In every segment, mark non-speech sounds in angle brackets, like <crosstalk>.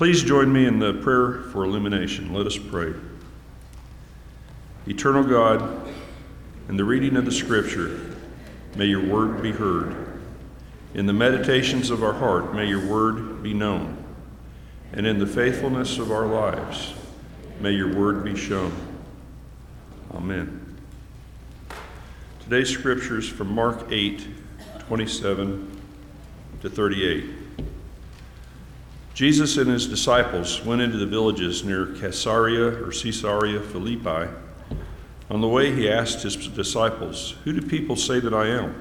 Please join me in the prayer for illumination. Let us pray. Eternal God, in the reading of the Scripture, may your word be heard. In the meditations of our heart, may your word be known. And in the faithfulness of our lives, may your word be shown. Amen. Today's scripture is from Mark 8, 27 to 38. Jesus and his disciples went into the villages near Caesarea or Caesarea Philippi. On the way, he asked his disciples, Who do people say that I am?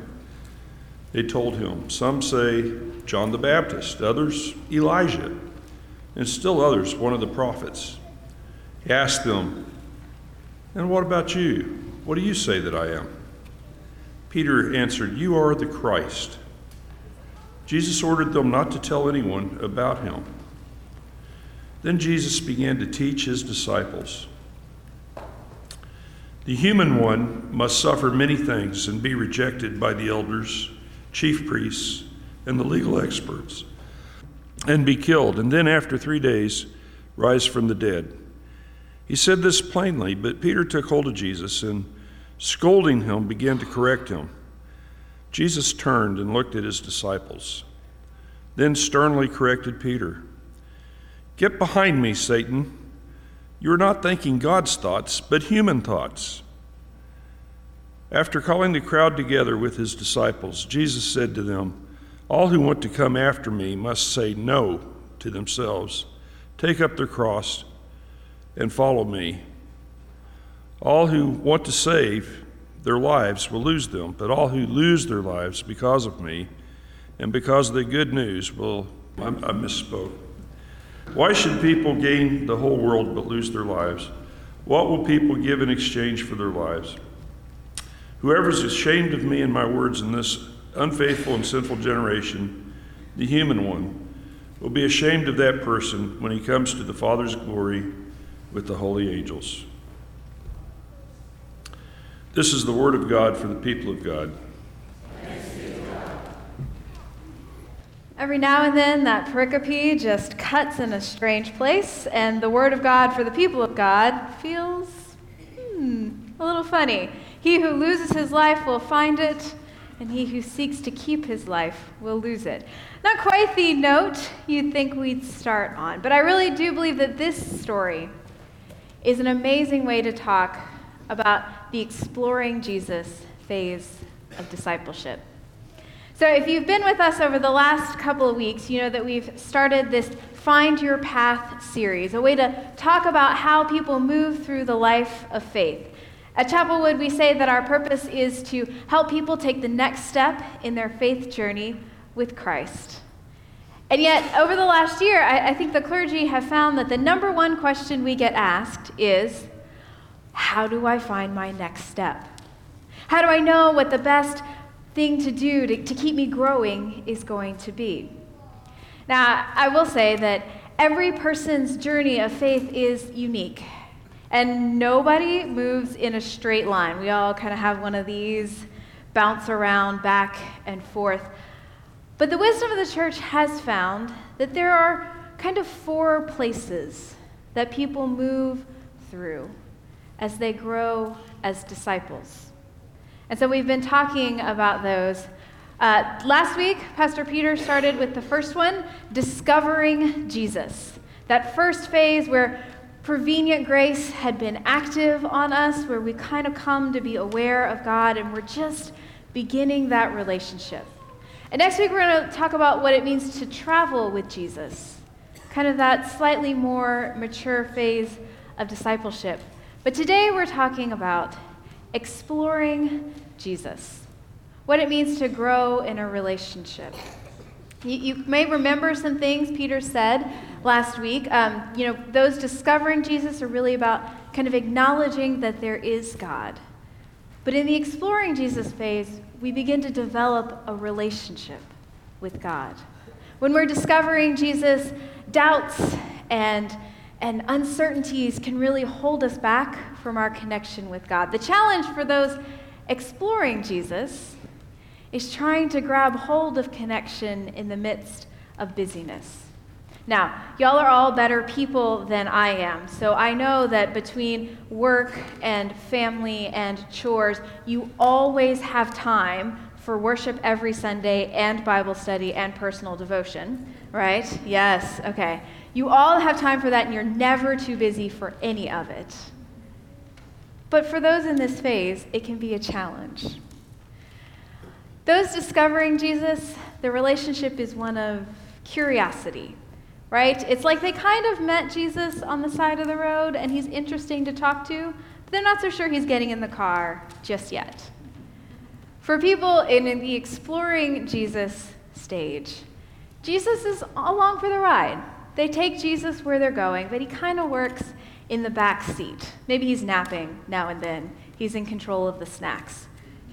They told him, Some say John the Baptist, others Elijah, and still others one of the prophets. He asked them, And what about you? What do you say that I am? Peter answered, You are the Christ. Jesus ordered them not to tell anyone about him. Then Jesus began to teach his disciples The human one must suffer many things and be rejected by the elders, chief priests, and the legal experts, and be killed, and then after three days rise from the dead. He said this plainly, but Peter took hold of Jesus and, scolding him, began to correct him. Jesus turned and looked at his disciples, then sternly corrected Peter Get behind me, Satan. You are not thinking God's thoughts, but human thoughts. After calling the crowd together with his disciples, Jesus said to them, All who want to come after me must say no to themselves, take up their cross, and follow me. All who want to save their lives will lose them, but all who lose their lives because of me and because of the good news will. I, I misspoke. Why should people gain the whole world but lose their lives? What will people give in exchange for their lives? Whoever is ashamed of me and my words in this unfaithful and sinful generation, the human one, will be ashamed of that person when he comes to the Father's glory with the holy angels. This is the word of God for the people of God. Every now and then, that pericope just cuts in a strange place, and the word of God for the people of God feels hmm, a little funny. He who loses his life will find it, and he who seeks to keep his life will lose it. Not quite the note you'd think we'd start on, but I really do believe that this story is an amazing way to talk about the exploring Jesus phase of discipleship. So, if you've been with us over the last couple of weeks, you know that we've started this Find Your Path series, a way to talk about how people move through the life of faith. At Chapelwood, we say that our purpose is to help people take the next step in their faith journey with Christ. And yet, over the last year, I, I think the clergy have found that the number one question we get asked is how do I find my next step? How do I know what the best thing to do to, to keep me growing is going to be? Now, I will say that every person's journey of faith is unique. And nobody moves in a straight line. We all kind of have one of these bounce around back and forth. But the wisdom of the church has found that there are kind of four places that people move through as they grow as disciples. And so we've been talking about those. Uh, last week, Pastor Peter started with the first one discovering Jesus. That first phase where prevenient grace had been active on us, where we kind of come to be aware of God and we're just beginning that relationship. And next week, we're going to talk about what it means to travel with Jesus, kind of that slightly more mature phase of discipleship. But today we're talking about exploring Jesus, what it means to grow in a relationship. You, you may remember some things Peter said last week. Um, you know, those discovering Jesus are really about kind of acknowledging that there is God. But in the exploring Jesus phase, we begin to develop a relationship with God. When we're discovering Jesus, doubts and and uncertainties can really hold us back from our connection with God. The challenge for those exploring Jesus is trying to grab hold of connection in the midst of busyness. Now, y'all are all better people than I am, so I know that between work and family and chores, you always have time for worship every Sunday and Bible study and personal devotion, right? Yes, okay. You all have time for that, and you're never too busy for any of it. But for those in this phase, it can be a challenge. Those discovering Jesus, the relationship is one of curiosity, right? It's like they kind of met Jesus on the side of the road and he's interesting to talk to, but they're not so sure he's getting in the car just yet. For people in the exploring Jesus stage, Jesus is along for the ride. They take Jesus where they're going, but he kind of works in the back seat. Maybe he's napping now and then. He's in control of the snacks.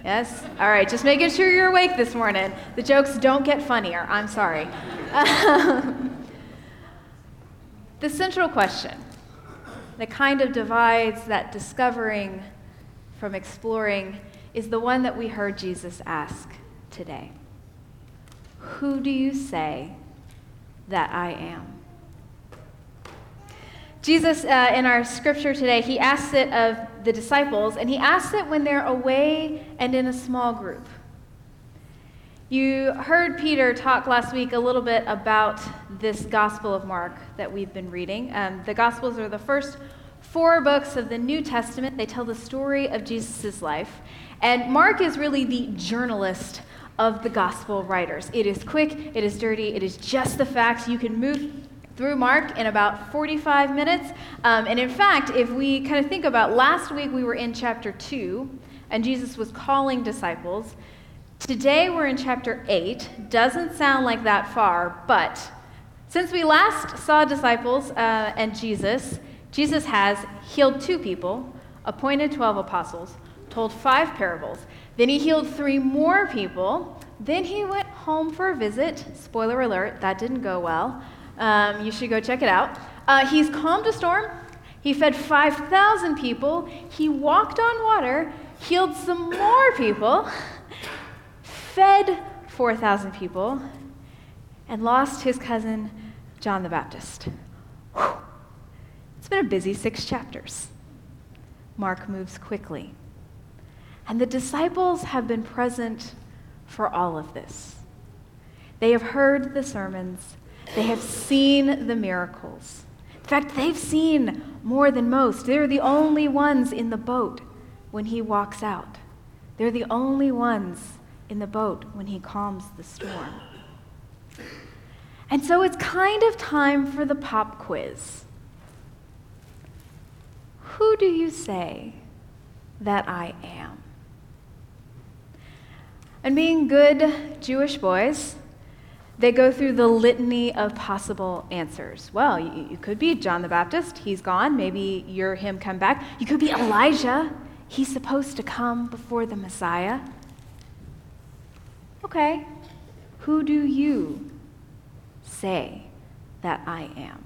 Yes? All right, just making sure you're awake this morning. The jokes don't get funnier. I'm sorry. <laughs> the central question that kind of divides that discovering from exploring is the one that we heard Jesus ask today Who do you say that I am? Jesus, uh, in our scripture today, he asks it of the disciples, and he asks it when they're away and in a small group. You heard Peter talk last week a little bit about this Gospel of Mark that we've been reading. Um, the Gospels are the first four books of the New Testament. They tell the story of Jesus' life. And Mark is really the journalist of the Gospel writers. It is quick, it is dirty, it is just the facts. You can move through Mark in about 45 minutes. Um, and in fact, if we kind of think about last week, we were in chapter 2, and Jesus was calling disciples. Today we're in chapter 8. Doesn't sound like that far, but since we last saw disciples uh, and Jesus, Jesus has healed two people, appointed 12 apostles, told five parables. Then he healed three more people. Then he went home for a visit. Spoiler alert, that didn't go well. Um, you should go check it out. Uh, he's calmed a storm. He fed 5,000 people. He walked on water, healed some more people, fed 4,000 people, and lost his cousin, John the Baptist. Whew. It's been a busy six chapters. Mark moves quickly. And the disciples have been present for all of this. They have heard the sermons, they have seen the miracles. In fact, they've seen more than most. They're the only ones in the boat when he walks out. They're the only ones in the boat when he calms the storm. And so it's kind of time for the pop quiz. Who do you say that I am? And being good Jewish boys, they go through the litany of possible answers. Well, you, you, could be John the Baptist, he's gone. Maybe you're him come back. You could be Elijah, he's supposed to come before the Messiah. Okay, who do you say that I am?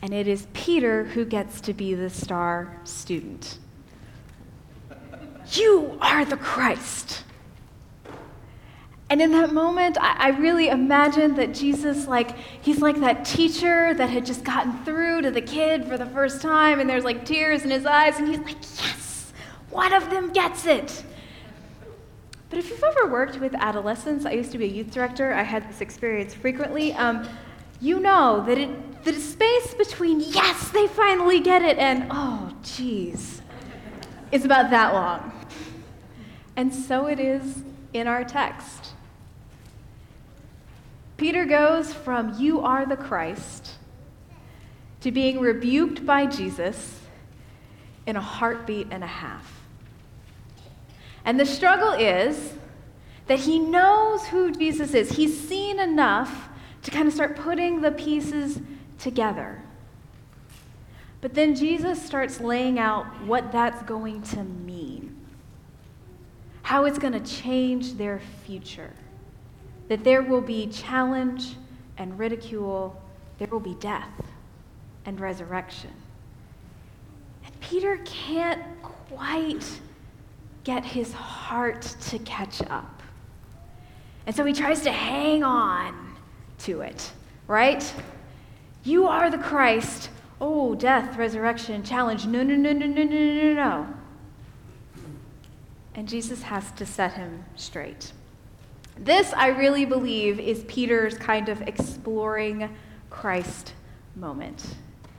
And it is Peter who gets to be the star student. You are the Christ. And in that moment, I, I, really imagined that Jesus, like, he's like that teacher that had just gotten through to the kid for the first time, and there's like tears in his eyes, and he's like, yes, one of them gets it. But if you've ever worked with adolescents, I used to be a youth director, I had this experience frequently, um, you know that it, the space between, yes, they finally get it, and, oh, geez, is about that long. And so it is in our text. Peter goes from, You are the Christ, to being rebuked by Jesus in a heartbeat and a half. And the struggle is that he knows who Jesus is. He's seen enough to kind of start putting the pieces together. But then Jesus starts laying out what that's going to mean, how it's going to change their future that there will be challenge and ridicule, there will be death and resurrection. And Peter can't quite get his heart to catch up. And so he tries to hang on to it, right? You are the Christ. Oh, death, resurrection, challenge. No, no, no, no, no, no, no, no. And Jesus has to set him straight. This, I really believe, is Peter's kind of exploring Christ moment.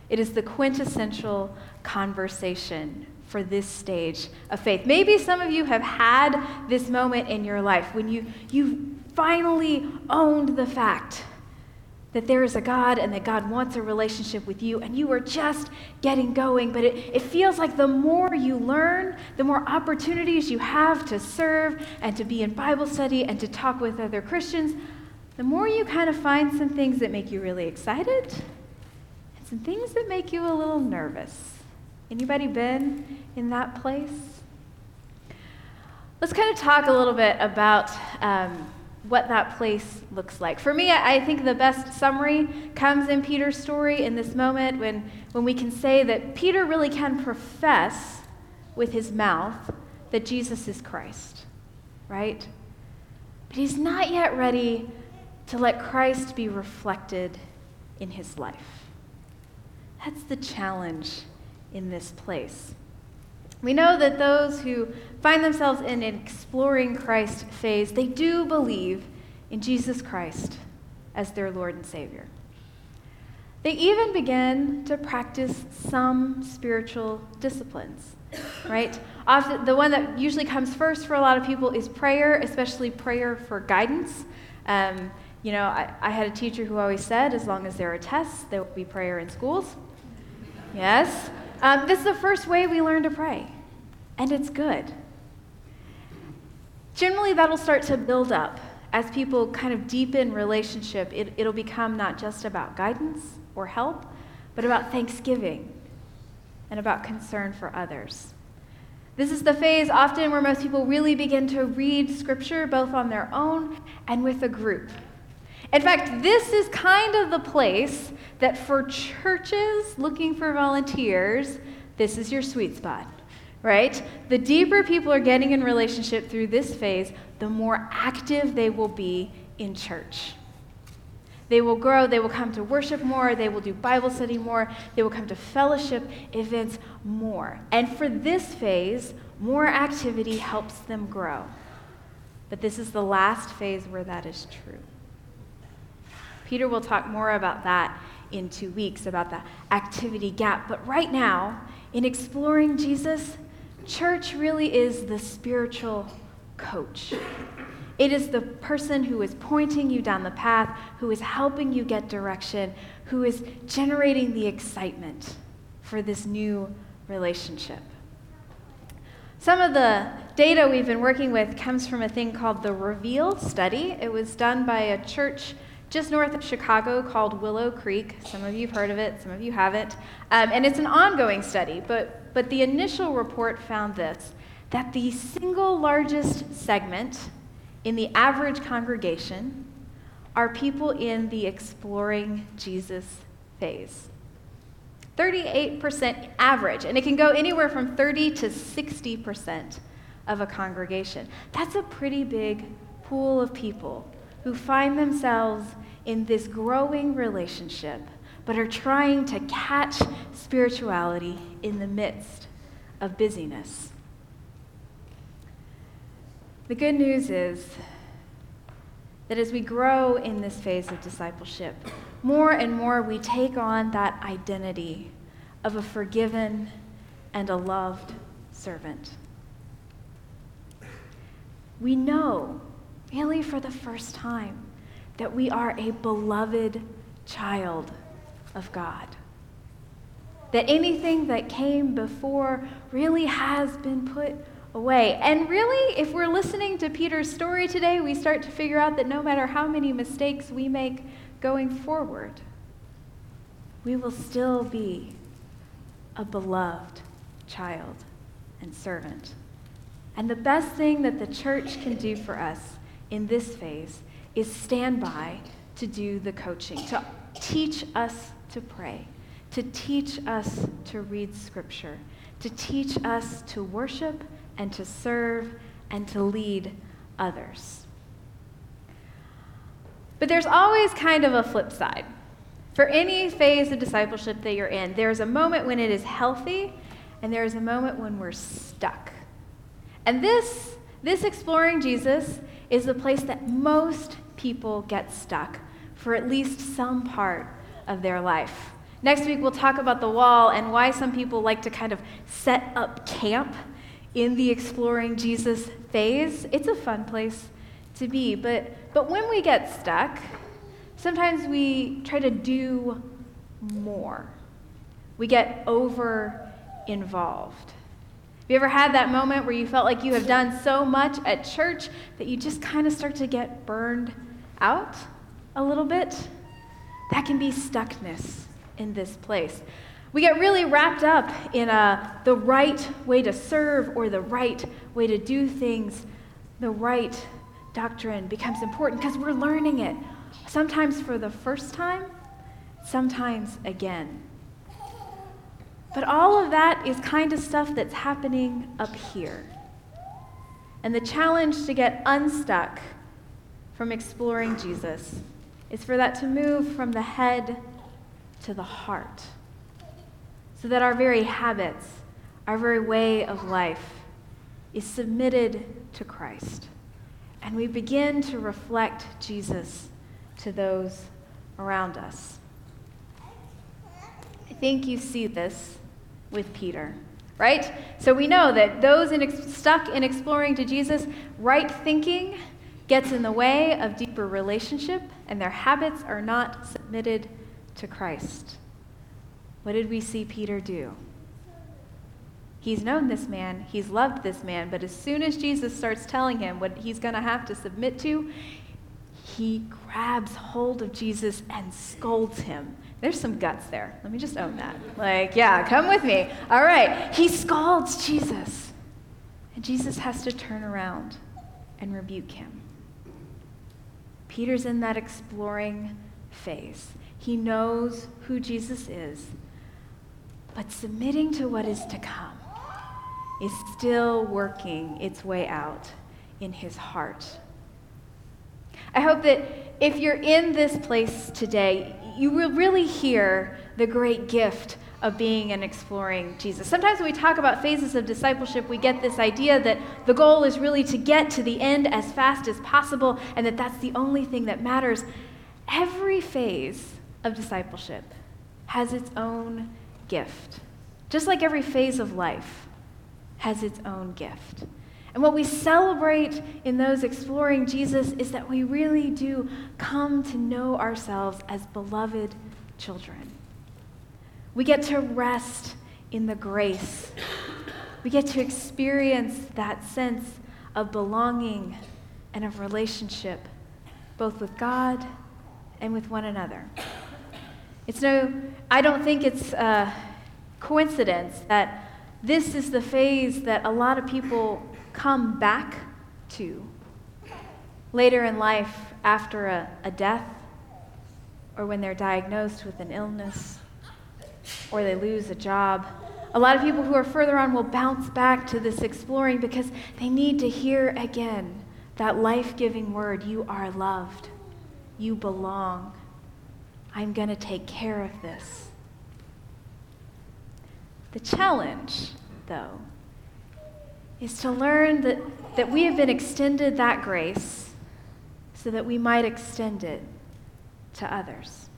It is the quintessential conversation for this stage of faith. Maybe some of you have had this moment in your life when you, you finally owned the fact that there is a God and that God wants a relationship with you, and you are just getting going. But it, it feels like the more you learn, the more opportunities you have to serve and to be in Bible study and to talk with other Christians, the more you kind of find some things that make you really excited and some things that make you a little nervous. Anybody been in that place? Let's kind of talk a little bit about um, what that place looks like. For me, I think the best summary comes in Peter's story in this moment when, when we can say that Peter really can profess with his mouth that Jesus is Christ, right? But he's not yet ready to let Christ be reflected in his life. That's the challenge in this place. We know that those who find themselves in an exploring Christ phase, they do believe in Jesus Christ as their Lord and Savior. They even begin to practice some spiritual disciplines, right? Often, the one that usually comes first for a lot of people is prayer, especially prayer for guidance. Um, you know, I, I had a teacher who always said, as long as there are tests, there will be prayer in schools. Yes. Um, this is the first way we learn to pray, and it's good. Generally, that'll start to build up as people kind of deepen relationship. It, it'll become not just about guidance or help, but about thanksgiving and about concern for others. This is the phase often where most people really begin to read scripture both on their own and with a group. In fact, this is kind of the place that for churches looking for volunteers, this is your sweet spot, right? The deeper people are getting in relationship through this phase, the more active they will be in church. They will grow, they will come to worship more, they will do Bible study more, they will come to fellowship events more. And for this phase, more activity helps them grow. But this is the last phase where that is true. Peter will talk more about that in two weeks, about the activity gap. But right now, in exploring Jesus, church really is the spiritual coach. It is the person who is pointing you down the path, who is helping you get direction, who is generating the excitement for this new relationship. Some of the data we've been working with comes from a thing called the Reveal study. It was done by a church just north of Chicago called Willow Creek. Some of you have heard of it, some of you haven't. Um, and it's an ongoing study, but, but the initial report found this that the single largest segment in the average congregation are people in the exploring Jesus phase. 38% average, and it can go anywhere from 30 to 60% of a congregation. That's a pretty big pool of people who find themselves in this growing relationship, but are trying to catch spirituality in the midst of busyness. The good news is that as we grow in this phase of discipleship, more and more we take on that identity of a forgiven and a loved servant. We know really for the first time, that we are a beloved child of God. That anything that came before really has been put away. And really, if we're listening to Peter's story today, we start to figure out that no matter how many mistakes we make going forward, we will still be a beloved child and servant. And the best thing that the church can do for us in this phase is stand by to do the coaching, to teach us to pray, to teach us to read scripture, to teach us to worship and to serve and to lead others. But there's always kind of a flip side, For any phase of discipleship that you're in, there's a moment when it is healthy, and there's a moment when we're stuck. And this, this exploring Jesus is the place that most people get stuck for at least some part of their life. Next week, we'll talk about the wall and why some people like to kind of set up camp in the exploring Jesus phase. It's a fun place to be. But, but when we get stuck, sometimes we try to do more. We get over involved. Have you ever had that moment where you felt like you have done so much at church that you just kind of start to get burned out a little bit? That can be stuckness in this place. We get really wrapped up in uh, the right way to serve or the right way to do things. The right doctrine becomes important because we're learning it, sometimes for the first time, sometimes again. But all of that is kind of stuff that's happening up here. And the challenge to get unstuck from exploring Jesus is for that to move from the head to the heart, so that our very habits, our very way of life, is submitted to Christ. And we begin to reflect Jesus to those around us. I think you see this with Peter, right? So we know that those in ex- stuck in exploring to Jesus, right thinking gets in the way of deeper relationship, and their habits are not submitted to Christ. What did we see Peter do? He's known this man, he's loved this man, but as soon as Jesus starts telling him what he's going to have to submit to, he grabs hold of Jesus and scolds him. There's some guts there. Let me just own that. Like, yeah, come with me. All right. He scalds Jesus. And Jesus has to turn around and rebuke him. Peter's in that exploring phase. He knows who Jesus is, but submitting to what is to come is still working its way out in his heart. I hope that if you're in this place today, you will really hear the great gift of being and exploring Jesus. Sometimes when we talk about phases of discipleship, we get this idea that the goal is really to get to the end as fast as possible and that that's the only thing that matters. Every phase of discipleship has its own gift, just like every phase of life has its own gift. And what we celebrate in those exploring Jesus is that we really do come to know ourselves as beloved children. We get to rest in the grace. We get to experience that sense of belonging and of relationship, both with God and with one another. It's no, I don't think it's a coincidence that this is the phase that a lot of people come back to later in life after a, a death or when they're diagnosed with an illness or they lose a job. A lot of people who are further on will bounce back to this exploring because they need to hear again that life giving word you are loved, you belong. I'm going to take care of this. The challenge, though, is to learn that, that we have been extended that grace so that we might extend it to others.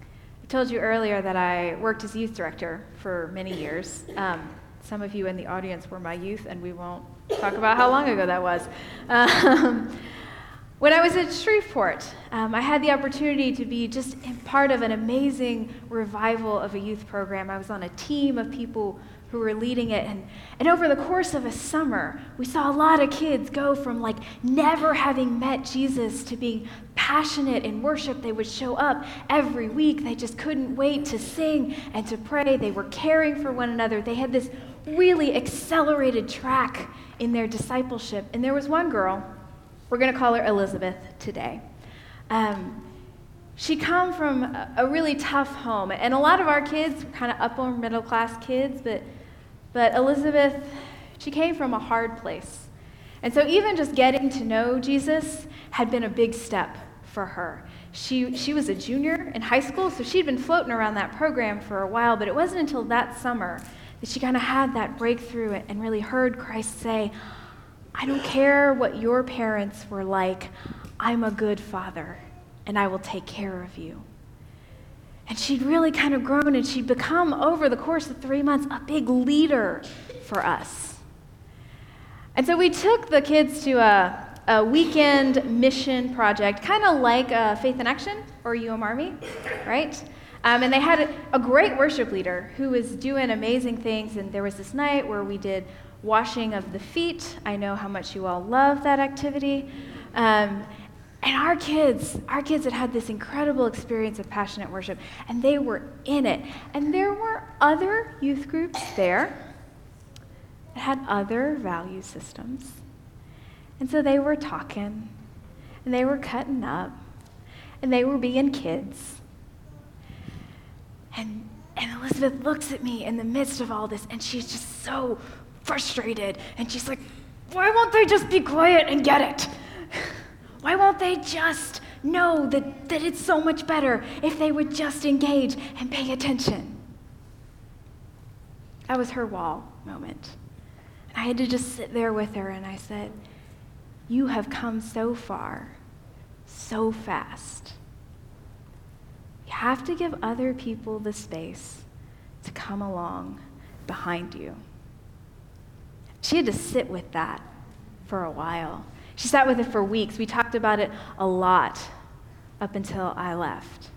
I told you earlier that I worked as youth director for many years. Um, some of you in the audience were my youth, and we won't talk about how long ago that was. Um, <laughs> when I was at Shreveport, um, I had the opportunity to be just part of an amazing revival of a youth program. I was on a team of people who were leading it. And, and over the course of a summer, we saw a lot of kids go from like never having met Jesus to being passionate in worship. They would show up every week. They just couldn't wait to sing and to pray. They were caring for one another. They had this really accelerated track in their discipleship. And there was one girl, we're going to call her Elizabeth today. Um, she come from a really tough home and a lot of our kids kind of upper middle class kids but but Elizabeth, she came from a hard place. And so even just getting to know Jesus had been a big step for her. she, she was a junior in high school, so she'd been floating around that program for a while, but it wasn't until that summer that she kind of had that breakthrough and really heard Christ say, I don't care what your parents were like, I'm a good father, and I will take care of you. And she'd really kind of grown, and she'd become, over the course of three months, a big leader for us. And so we took the kids to a, a weekend mission project, kind of like uh, Faith in Action or UM Army, right? Um, and they had a, a great worship leader who was doing amazing things. And there was this night where we did washing of the feet. I know how much you all love that activity. Um, and our kids, our kids had had this incredible experience of passionate worship, and they were in it. And there were other youth groups there that had other value systems. And so they were talking, and they were cutting up, and they were being kids. And, and Elizabeth looks at me in the midst of all this, and she's just so frustrated. And she's like, Why won't they just be quiet and get it? <laughs> Why won't they just know that, that it's so much better if they would just engage and pay attention? That was her wall moment. I had to just sit there with her, and I said, You have come so far, so fast. You have to give other people the space to come along behind you. She had to sit with that for a while. She sat with it for weeks. We talked about it a lot up until I left.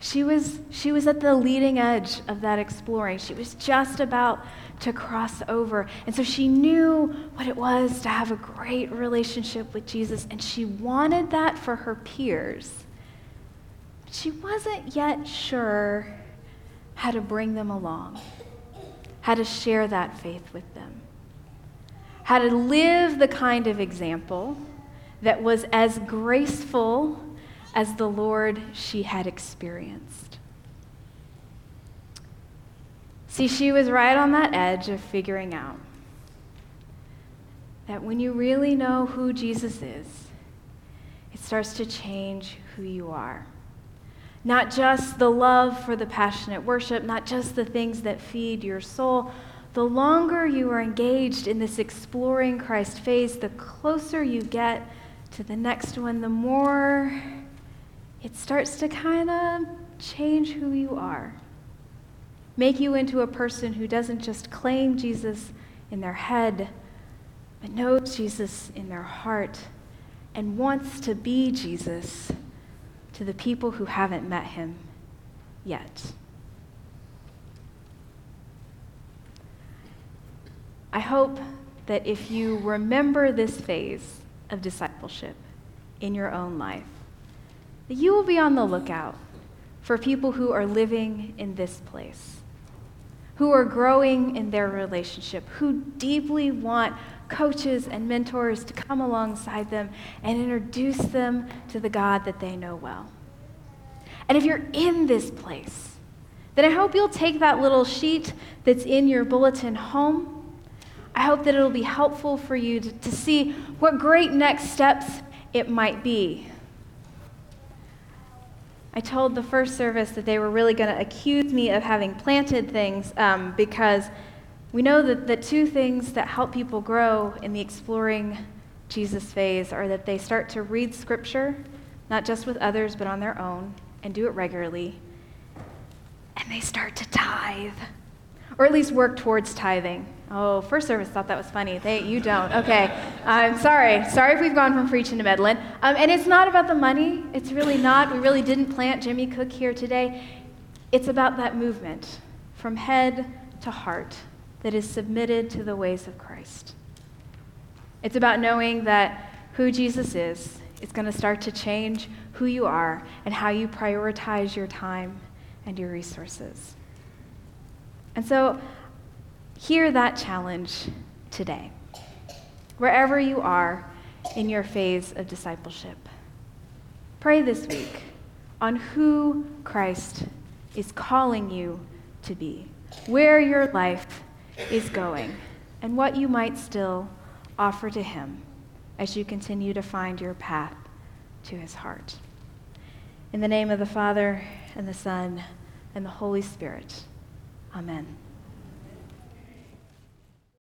She was, she was at the leading edge of that exploring. She was just about to cross over. And so she knew what it was to have a great relationship with Jesus, and she wanted that for her peers she wasn't yet sure how to bring them along, how to share that faith with them, how to live the kind of example that was as graceful as the Lord she had experienced. See, she was right on that edge of figuring out that when you really know who Jesus is, it starts to change who you are. Not just the love for the passionate worship, not just the things that feed your soul. The longer you are engaged in this exploring Christ phase, the closer you get to the next one, the more it starts to kind of change who you are. Make you into a person who doesn't just claim Jesus in their head, but knows Jesus in their heart and wants to be Jesus to the people who haven't met him yet. I hope that if you remember this phase of discipleship in your own life, that you will be on the lookout for people who are living in this place, who are growing in their relationship, who deeply want coaches and mentors to come alongside them and introduce them to the God that they know well. And if you're in this place, then I hope you'll take that little sheet that's in your bulletin home. I hope that it'll be helpful for you to, to see what great next steps it might be. I told the first service that they were really going to accuse me of having planted things um, because we know that the two things that help people grow in the exploring Jesus phase are that they start to read scripture, not just with others, but on their own, and do it regularly. And they start to tithe, or at least work towards tithing. Oh, first service thought that was funny. They, you don't. Okay. I'm sorry. Sorry if we've gone from preaching to meddling. Um, and it's not about the money. It's really not. We really didn't plant Jimmy Cook here today. It's about that movement from head to heart that is submitted to the ways of Christ. It's about knowing that who Jesus is is going to start to change who you are and how you prioritize your time and your resources. And so, hear that challenge today, wherever you are in your phase of discipleship. Pray this week on who Christ is calling you to be, where your life is going, and what you might still offer to Him as you continue to find your path to His heart. In the name of the Father, and the Son, and the Holy Spirit. Amen.